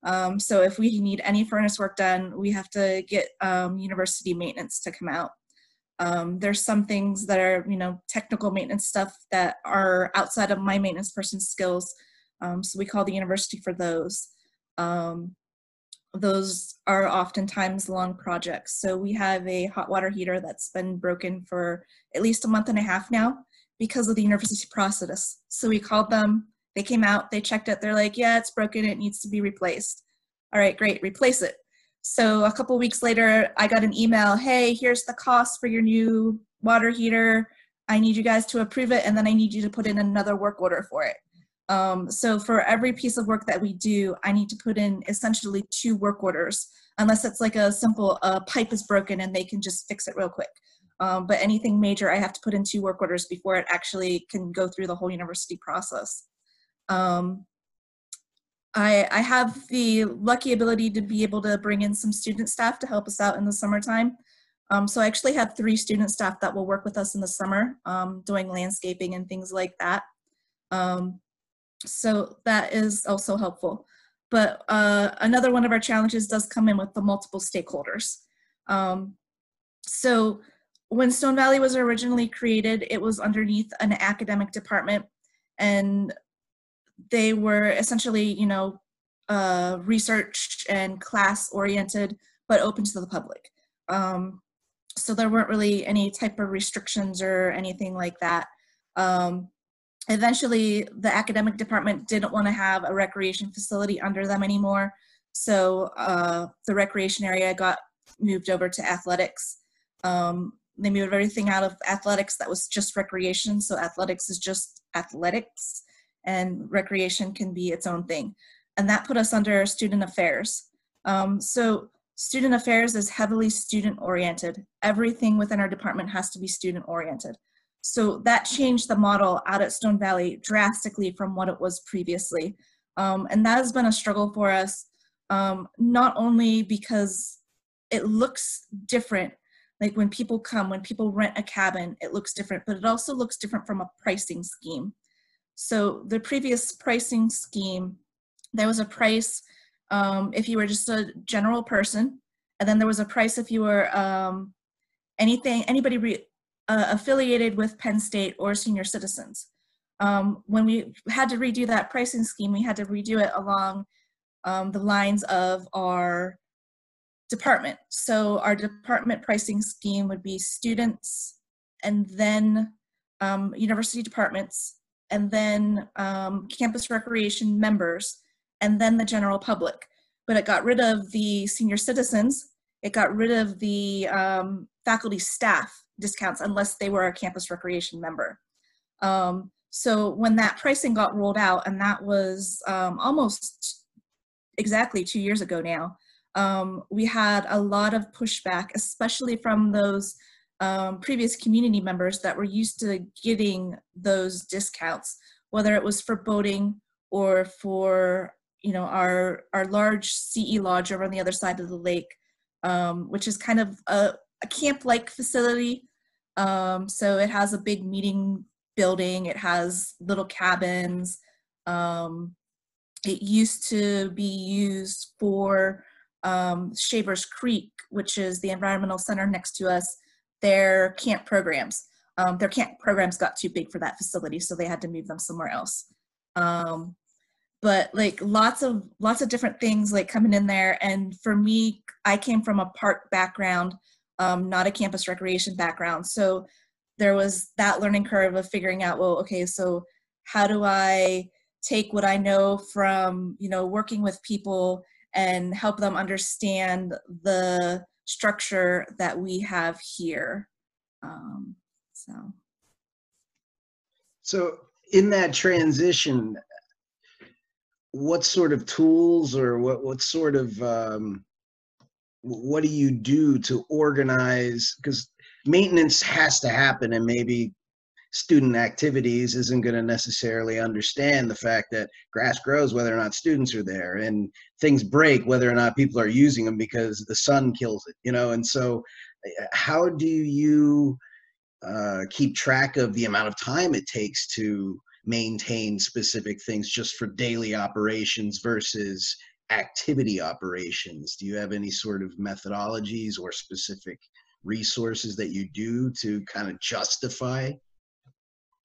Um, so if we need any furnace work done, we have to get um, university maintenance to come out. Um, there's some things that are, you know, technical maintenance stuff that are outside of my maintenance person's skills. Um, so we call the university for those. Those are oftentimes long projects. So we have a hot water heater that's been broken for at least a month and a half now because of the university process. So we called them, they came out, they checked it, they're like, yeah, it's broken, it needs to be replaced. All right, great, replace it. So a couple weeks later, I got an email, hey, here's the cost for your new water heater. I need you guys to approve it, and then I need you to put in another work order for it. Um, so for every piece of work that we do, I need to put in essentially two work orders, unless it's like a simple uh, pipe is broken and they can just fix it real quick. Um, but anything major, I have to put in two work orders before it actually can go through the whole university process. Um, I, I have the lucky ability to be able to bring in some student staff to help us out in the summertime. Um, so I actually have three student staff that will work with us in the summer um, doing landscaping and things like that. Um, so that is also helpful. But uh, another one of our challenges does come in with the multiple stakeholders. Um, so when Stone Valley was originally created, it was underneath an academic department and they were essentially, you know, uh, research and class oriented, but open to the public. Um, so there weren't really any type of restrictions or anything like that. Um, eventually, the academic department didn't want to have a recreation facility under them anymore. So uh, the recreation area got moved over to athletics. Um, they moved everything out of athletics that was just recreation. So athletics is just athletics and recreation can be its own thing. And that put us under student affairs. Um, so student affairs is heavily student oriented. Everything within our department has to be student oriented. So that changed the model out at Stone Valley drastically from what it was previously. Um, and that has been a struggle for us, um, not only because it looks different, like when people come, when people rent a cabin, it looks different, but it also looks different from a pricing scheme. So the previous pricing scheme, there was a price um, if you were just a general person, and then there was a price if you were um, anything, anybody uh, affiliated with Penn State or senior citizens. Um, when we had to redo that pricing scheme, we had to redo it along um, the lines of our department. So our department pricing scheme would be students and then um, university departments and then um, campus recreation members, and then the general public. But it got rid of the senior citizens, it got rid of the um, faculty staff discounts unless they were a campus recreation member. Um, so when that pricing got rolled out, and that was um, almost exactly two years ago now, um, we had a lot of pushback, especially from those um, previous community members that were used to getting those discounts, whether it was for boating or for you know our our large CE lodge over on the other side of the lake, um, which is kind of a, a camp-like facility. Um, so it has a big meeting building. It has little cabins. Um, it used to be used for um, Shavers Creek, which is the environmental center next to us, their camp programs. Um, their camp programs got too big for that facility, so they had to move them somewhere else. Um, but like lots of lots of different things like coming in there. And for me, I came from a park background, um, not a campus recreation background. So there was that learning curve of figuring out, well, okay, so how do I take what I know from you know working with people and help them understand the structure that we have here. Um, so. So in that transition, what sort of tools or what what sort of um, what do you do to organize? Because maintenance has to happen, and maybe student activities isn't going to necessarily understand the fact that grass grows whether or not students are there and things break whether or not people are using them because the sun kills it you know and so how do you uh, keep track of the amount of time it takes to maintain specific things just for daily operations versus activity operations? Do you have any sort of methodologies or specific resources that you do to kind of justify?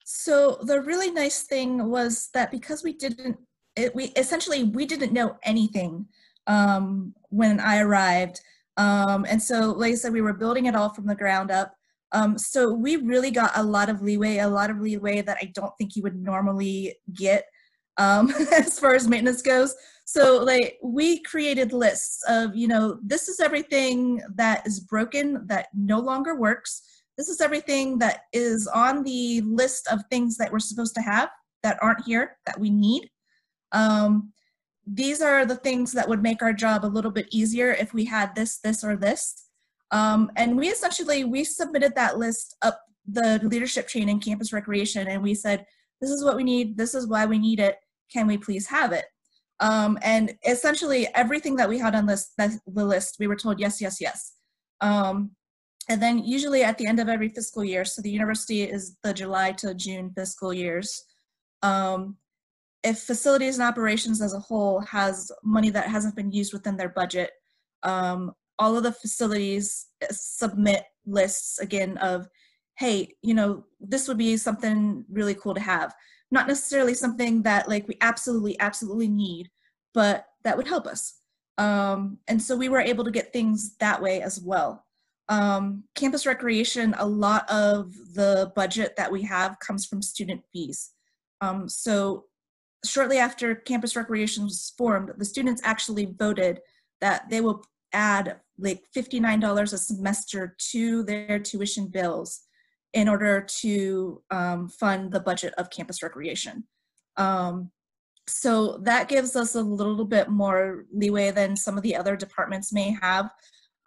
So the really nice thing was that because we didn't, it, we essentially we didn't know anything um, when I arrived, um, and so like I said, we were building it all from the ground up. Um, so we really got a lot of leeway, a lot of leeway that I don't think you would normally get um, as far as maintenance goes. So like we created lists of, you know, this is everything that is broken that no longer works. This is everything that is on the list of things that we're supposed to have that aren't here that we need. Um, these are the things that would make our job a little bit easier if we had this, this, or this. Um, and we essentially, we submitted that list up the leadership chain in campus recreation and we said, this is what we need, this is why we need it, can we please have it? Um, and essentially everything that we had on this, the list, we were told yes, yes, yes. Um, and then usually at the end of every fiscal year, so the university is the July to June fiscal years, um, if facilities and operations as a whole has money that hasn't been used within their budget, um, all of the facilities uh, submit lists again of, hey, you know, this would be something really cool to have. Not necessarily something that like we absolutely, absolutely need, but that would help us. Um, and so we were able to get things that way as well. Um, campus recreation, a lot of the budget that we have comes from student fees. Um, so shortly after campus recreation was formed, the students actually voted that they will add like $59 a semester to their tuition bills in order to um, fund the budget of campus recreation. Um, so that gives us a little bit more leeway than some of the other departments may have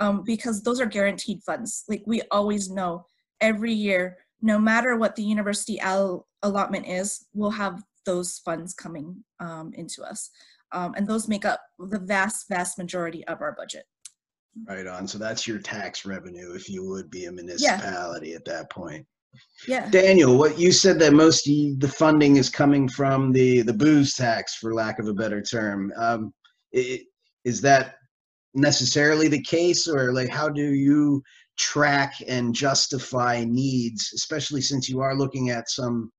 um, because those are guaranteed funds. Like we always know every year, no matter what the university all allotment is, we'll have those funds coming um, into us. Um, and those make up the vast, vast majority of our budget. Right on. So that's your tax revenue if you would be a municipality yeah. at that point. Yeah. Daniel, what you said that most of the funding is coming from the the booze tax, for lack of a better term. Um, it, is that necessarily the case, or like how do you track and justify needs, especially since you are looking at some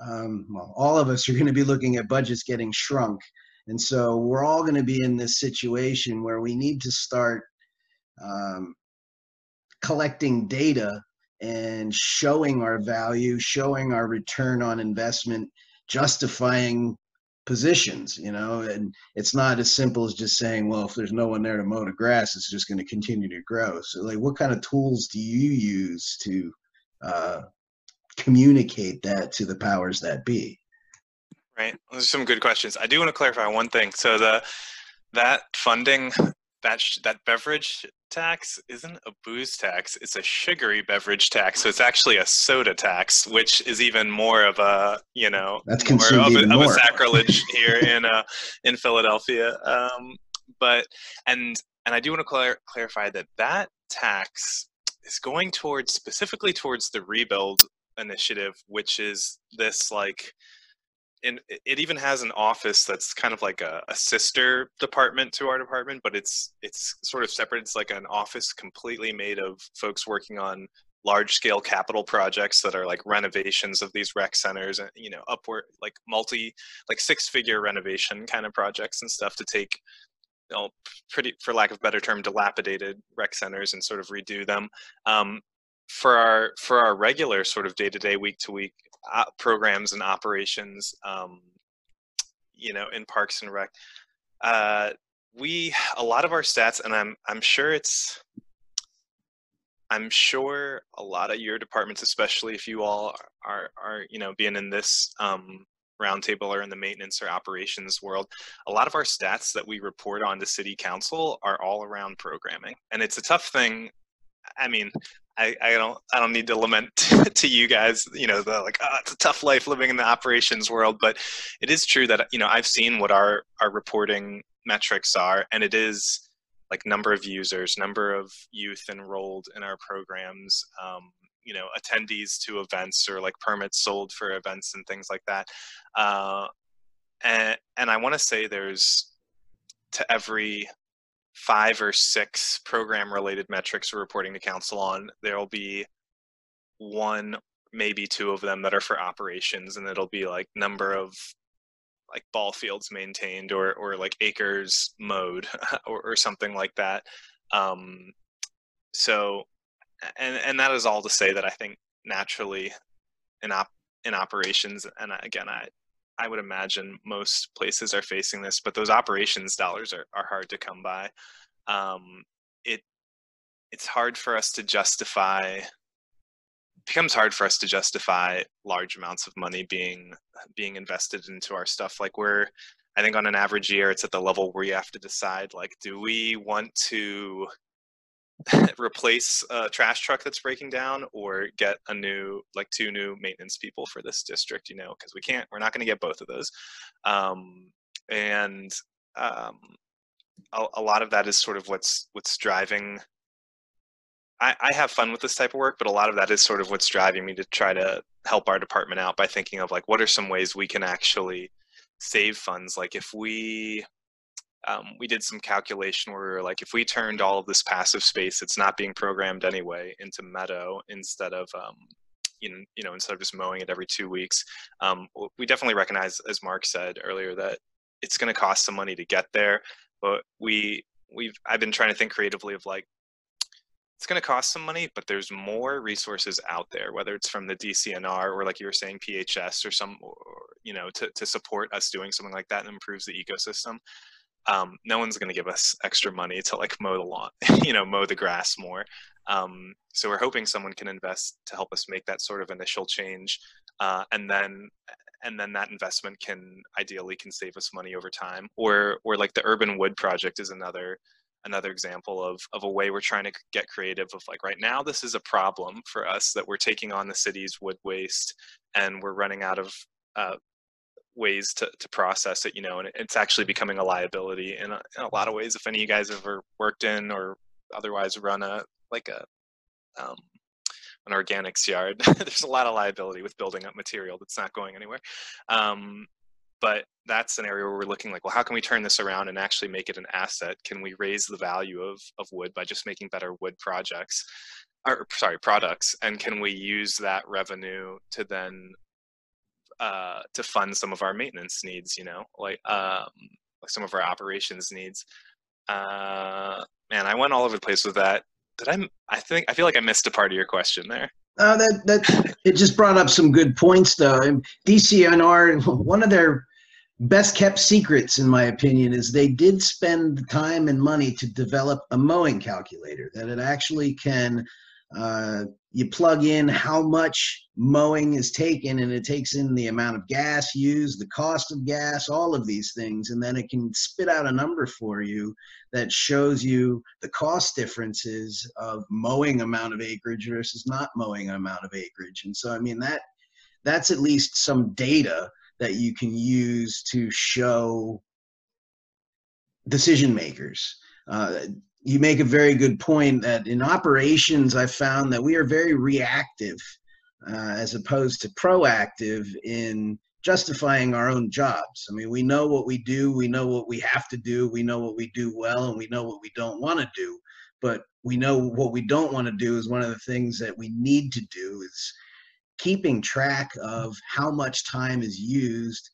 um, well, all of us are going to be looking at budgets getting shrunk. And so we're all going to be in this situation where we need to start um, collecting data and showing our value, showing our return on investment, justifying positions, you know, and it's not as simple as just saying, well, if there's no one there to mow the grass, it's just going to continue to grow. So, like, what kind of tools do you use to uh, communicate that to the powers that be? Right. Those are some good questions. I do want to clarify one thing. So the that funding that that beverage tax isn't a booze tax it's a sugary beverage tax so it's actually a soda tax which is even more of a you know that's more of, a, of a sacrilege here in uh in philadelphia um but and and i do want to clar- clarify that that tax is going towards specifically towards the rebuild initiative which is this like and it even has an office that's kind of like a, a, sister department to our department but it's it's sort of separate. It's like an office completely made of folks working on large scale capital projects that are like renovations of these rec centers and you know upward like multi like six figure renovation kind of projects and stuff to take you know pretty for lack of better term dilapidated rec centers and sort of redo them. Um, for our for our regular sort of day to day week to week uh, programs and operations, um, you know, in Parks and Rec. Uh, we a lot of our stats, and I'm I'm sure it's I'm sure a lot of your departments, especially if you all are are you know being in this um, roundtable or in the maintenance or operations world, a lot of our stats that we report on to city council are all around programming, and it's a tough thing. I mean, I, I don't I don't need to lament to you guys, you know, the like oh, it's a tough life living in the operations world, but it is true that you know I've seen what our our reporting metrics are, and it is like number of users, number of youth enrolled in our programs, um, you know attendees to events or like permits sold for events and things like that. Uh, and and i want to say there's to every five or six program related metrics we're reporting to council on there'll be one maybe two of them that are for operations and it'll be like number of like ball fields maintained or or like acres mowed or, or something like that. Um so and and that is all to say that i think naturally in op in operations and again i i would imagine most places are facing this but those operations dollars are, are hard to come by. Um it it's hard for us to justify becomes hard for us to justify large amounts of money being being invested into our stuff. Like we're i think on an average year it's at the level where you have to decide like do we want to replace a trash truck that's breaking down or get a new like two new maintenance people for this district you know because we can't we're not going to get both of those um, and um, a, a lot of that is sort of what's what's driving I, I have fun with this type of work, but a lot of that is sort of what's driving me to try to help our department out by thinking of like what are some ways we can actually save funds. Like if we um, we did some calculation where we were like if we turned all of this passive space that's not being programmed anyway into meadow instead of um, you know, you know instead of just mowing it every two weeks um, we definitely recognize as mark said earlier that it's going to cost some money to get there but we we've i've been trying to think creatively of like it's going to cost some money, but there's more resources out there, whether it's from the DCNR or like you were saying, PHS or some, or, you know, to, to support us doing something like that and improves the ecosystem. Um, no one's going to give us extra money to like mow the lawn, you know, mow the grass more. Um, so we're hoping someone can invest to help us make that sort of initial change. Uh, and then and then that investment can ideally can save us money over time or or like the urban wood project is another another example of, of a way we're trying to get creative of like right now this is a problem for us that we're taking on the city's wood waste and we're running out of uh, ways to, to process it you know and it's actually becoming a liability in a, in a lot of ways if any of you guys ever worked in or otherwise run a like a um, an organics yard. There's a lot of liability with building up material that's not going anywhere. Um, but that's an area where we're looking like well how can we turn this around and actually make it an asset? Can we raise the value of, of wood by just making better wood projects or sorry products? And can we use that revenue to then uh, to fund some of our maintenance needs you know like um, like some of our operations needs uh, man i went all over the place with that did i i think i feel like i missed a part of your question there uh, that that it just brought up some good points though. DCNR, one of their best kept secrets, in my opinion, is they did spend time and money to develop a mowing calculator that it actually can. Uh, you plug in how much mowing is taken, and it takes in the amount of gas used, the cost of gas, all of these things, and then it can spit out a number for you that shows you the cost differences of mowing amount of acreage versus not mowing amount of acreage. And so, I mean that that's at least some data that you can use to show decision makers. Uh, you make a very good point that in operations, I found that we are very reactive uh, as opposed to proactive in justifying our own jobs. I mean, we know what we do, we know what we have to do, we know what we do well, and we know what we don't want to do. But we know what we don't want to do is one of the things that we need to do is keeping track of how much time is used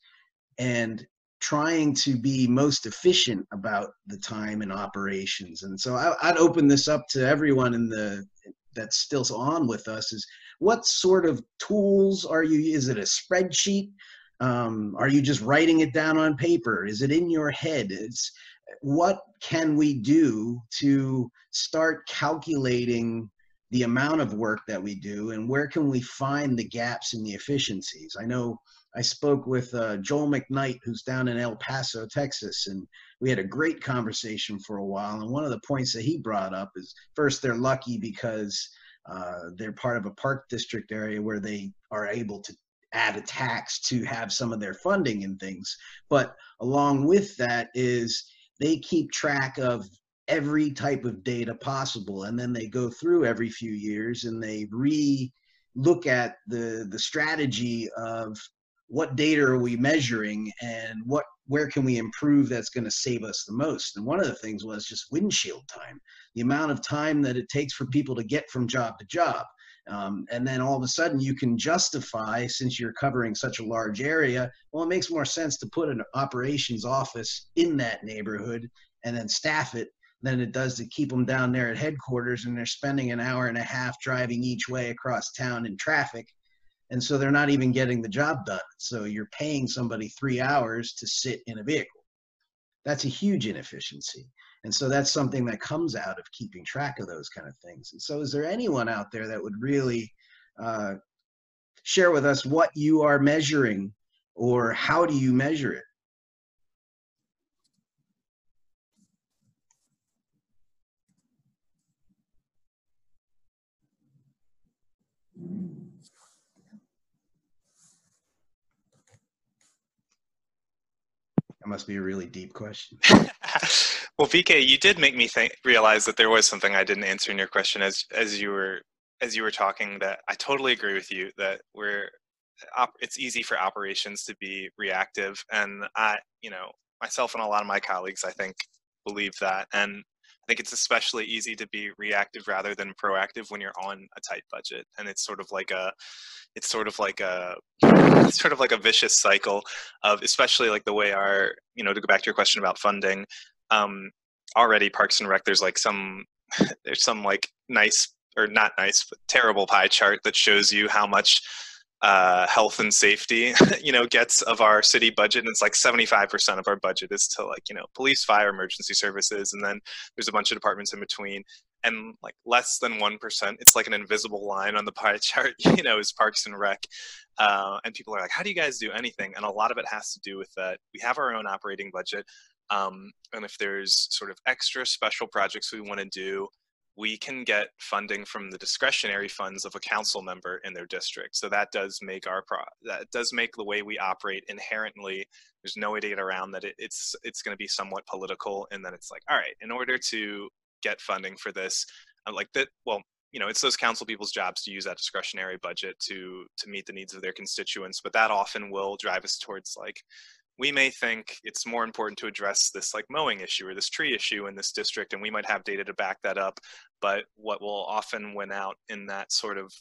and trying to be most efficient about the time and operations. And so I, would open this up to everyone in the that's still on with us is what sort of tools are you is it a spreadsheet? Um, are you just writing it down on paper? Is it in your head? It's what can we do to start calculating the amount of work that we do and where can we find the gaps in the efficiencies. I know i spoke with uh, joel mcknight who's down in el paso texas and we had a great conversation for a while and one of the points that he brought up is first they're lucky because uh, they're part of a park district area where they are able to add a tax to have some of their funding and things but along with that is they keep track of every type of data possible and then they go through every few years and they re look at the the strategy of what data are we measuring and what where can we improve that's going to save us the most. And one of the things was just windshield time the amount of time that it takes for people to get from job to job. Um, and then all of a sudden you can justify since you're covering such a large area well it makes more sense to put an operations office in that neighborhood and then staff it than it does to keep them down there at headquarters and they're spending an hour and a half driving each way across town in traffic. And so they're not even getting the job done. So you're paying somebody three hours to sit in a vehicle. That's a huge inefficiency. And so that's something that comes out of keeping track of those kind of things. And so is there anyone out there that would really uh, share with us what you are measuring or how do you measure it That must be a really deep question. well, BK, you did make me think realize that there was something I didn't answer in your question as as you were as you were talking. That I totally agree with you that we're op, it's easy for operations to be reactive, and I, you know, myself and a lot of my colleagues, I think, believe that, and I think it's especially easy to be reactive rather than proactive when you're on a tight budget, and it's sort of like a it's sort of like a sort of like a vicious cycle of especially like the way our you know to go back to your question about funding um already parks and rec there's like some there's some like nice or not nice but terrible pie chart that shows you how much uh, health and safety, you know, gets of our city budget. And it's like 75% of our budget is to like, you know, police, fire, emergency services. And then there's a bunch of departments in between. And like less than 1%, it's like an invisible line on the pie chart, you know, is Parks and Rec. Uh, and people are like, how do you guys do anything? And a lot of it has to do with that. We have our own operating budget. Um, and if there's sort of extra special projects we want to do, we can get funding from the discretionary funds of a council member in their district. So that does make our pro that does make the way we operate inherently. There's no way to get around that. It, it's it's going to be somewhat political, and then it's like, all right, in order to get funding for this, I'm like that. Well, you know, it's those council people's jobs to use that discretionary budget to to meet the needs of their constituents, but that often will drive us towards like we may think it's more important to address this like mowing issue or this tree issue in this district and we might have data to back that up but what will often win out in that sort of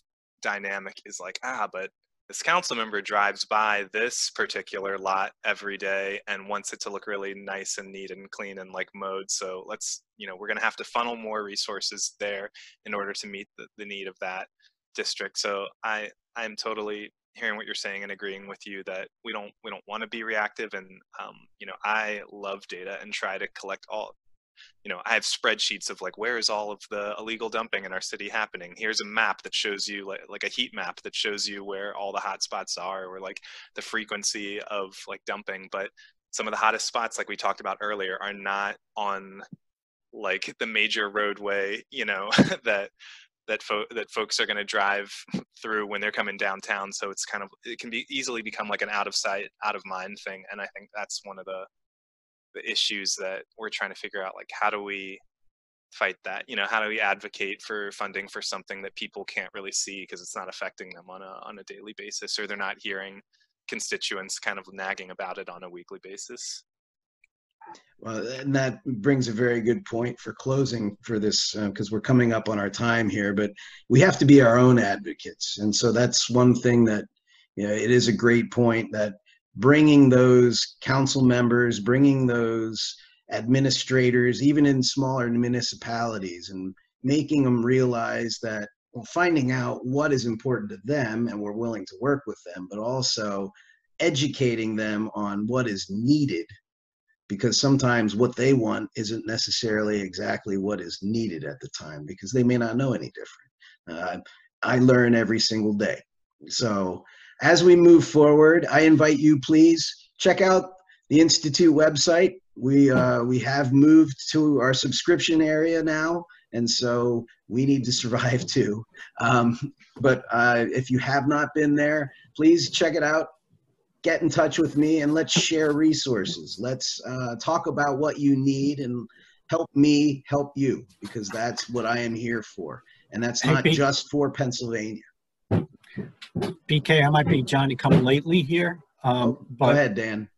dynamic is like ah but this council member drives by this particular lot every day and wants it to look really nice and neat and clean and like mowed so let's you know we're going to have to funnel more resources there in order to meet the, the need of that district. So i i'm totally hearing what you're saying and agreeing with you that we don't we don't want to be reactive and um, you know i love data and try to collect all you know i have spreadsheets of like where is all of the illegal dumping in our city happening? Here's a map that shows you like, like a heat map that shows you where all the hot spots are or like the frequency of like dumping but some of the hottest spots like we talked about earlier are not on like the major roadway you know that that fo- that folks are going to drive through when they're coming downtown. So it's kind of it can be easily become like an out of sight, out of mind thing. And I think that's one of the the issues that we're trying to figure out. Like, how do we fight that? You know, how do we advocate for funding for something that people can't really see because it's not affecting them on a on a daily basis, or they're not hearing constituents kind of nagging about it on a weekly basis. Well, and that brings a very good point for closing for this because uh, we're coming up on our time here. But we have to be our own advocates, and so that's one thing that you know it is a great point that bringing those council members, bringing those administrators, even in smaller municipalities, and making them realize that well, finding out what is important to them, and we're willing to work with them, but also educating them on what is needed because sometimes what they want isn't necessarily exactly what is needed at the time because they may not know any different. Uh, I learn every single day. So as we move forward, I invite you please check out the Institute website. We, uh, we have moved to our subscription area now, and so we need to survive too. Um, but uh, if you have not been there, please check it out get in touch with me and let's share resources. Let's uh, talk about what you need and help me help you because that's what I am here for. And that's Hey, not Pete. just for Pennsylvania. BK, I might be Johnny come lately here, um, Go but ahead, Dan.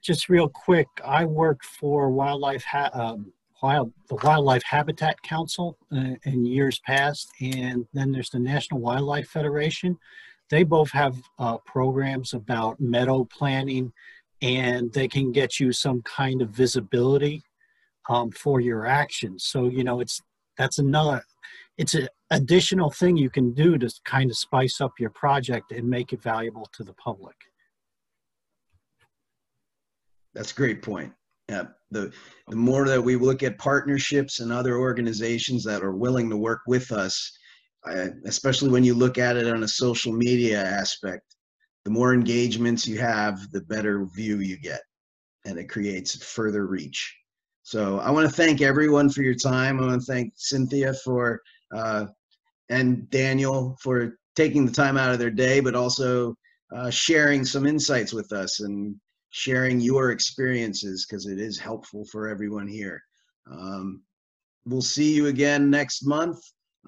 just real quick, I worked for Wildlife, ha- um, Wild, the Wildlife Habitat Council uh, in years past, and then there's the National Wildlife Federation. They both have uh, programs about meadow planning, and they can get you some kind of visibility um, for your actions. So you know, it's that's another, it's an additional thing you can do to kind of spice up your project and make it valuable to the public. That's a great point. Yeah, the the more that we look at partnerships and other organizations that are willing to work with us, Especially when you look at it on a social media aspect, the more engagements you have, the better view you get, and it creates further reach. So I want to thank everyone for your time. I want to thank Cynthia for uh, and Daniel for taking the time out of their day, but also uh, sharing some insights with us and sharing your experiences because it is helpful for everyone here. Um, we'll see you again next month.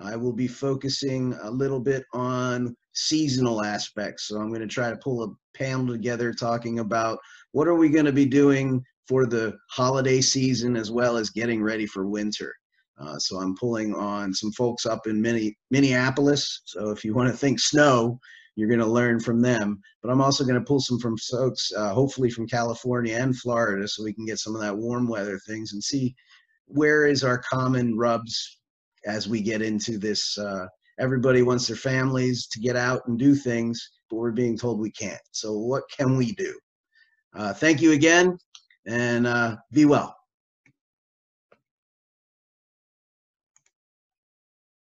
I will be focusing a little bit on seasonal aspects. So I'm going to try to pull a panel together talking about what are we going to be doing for the holiday season as well as getting ready for winter. Uh, so I'm pulling on some folks up in Minne- Minneapolis. So if you want to think snow, you're going to learn from them. But I'm also going to pull some from folks, uh, hopefully from California and Florida, so we can get some of that warm weather things and see where is our common rubs as we get into this. Uh, everybody wants their families to get out and do things, but we're being told we can't. So what can we do? Uh, thank you again, and uh, be well.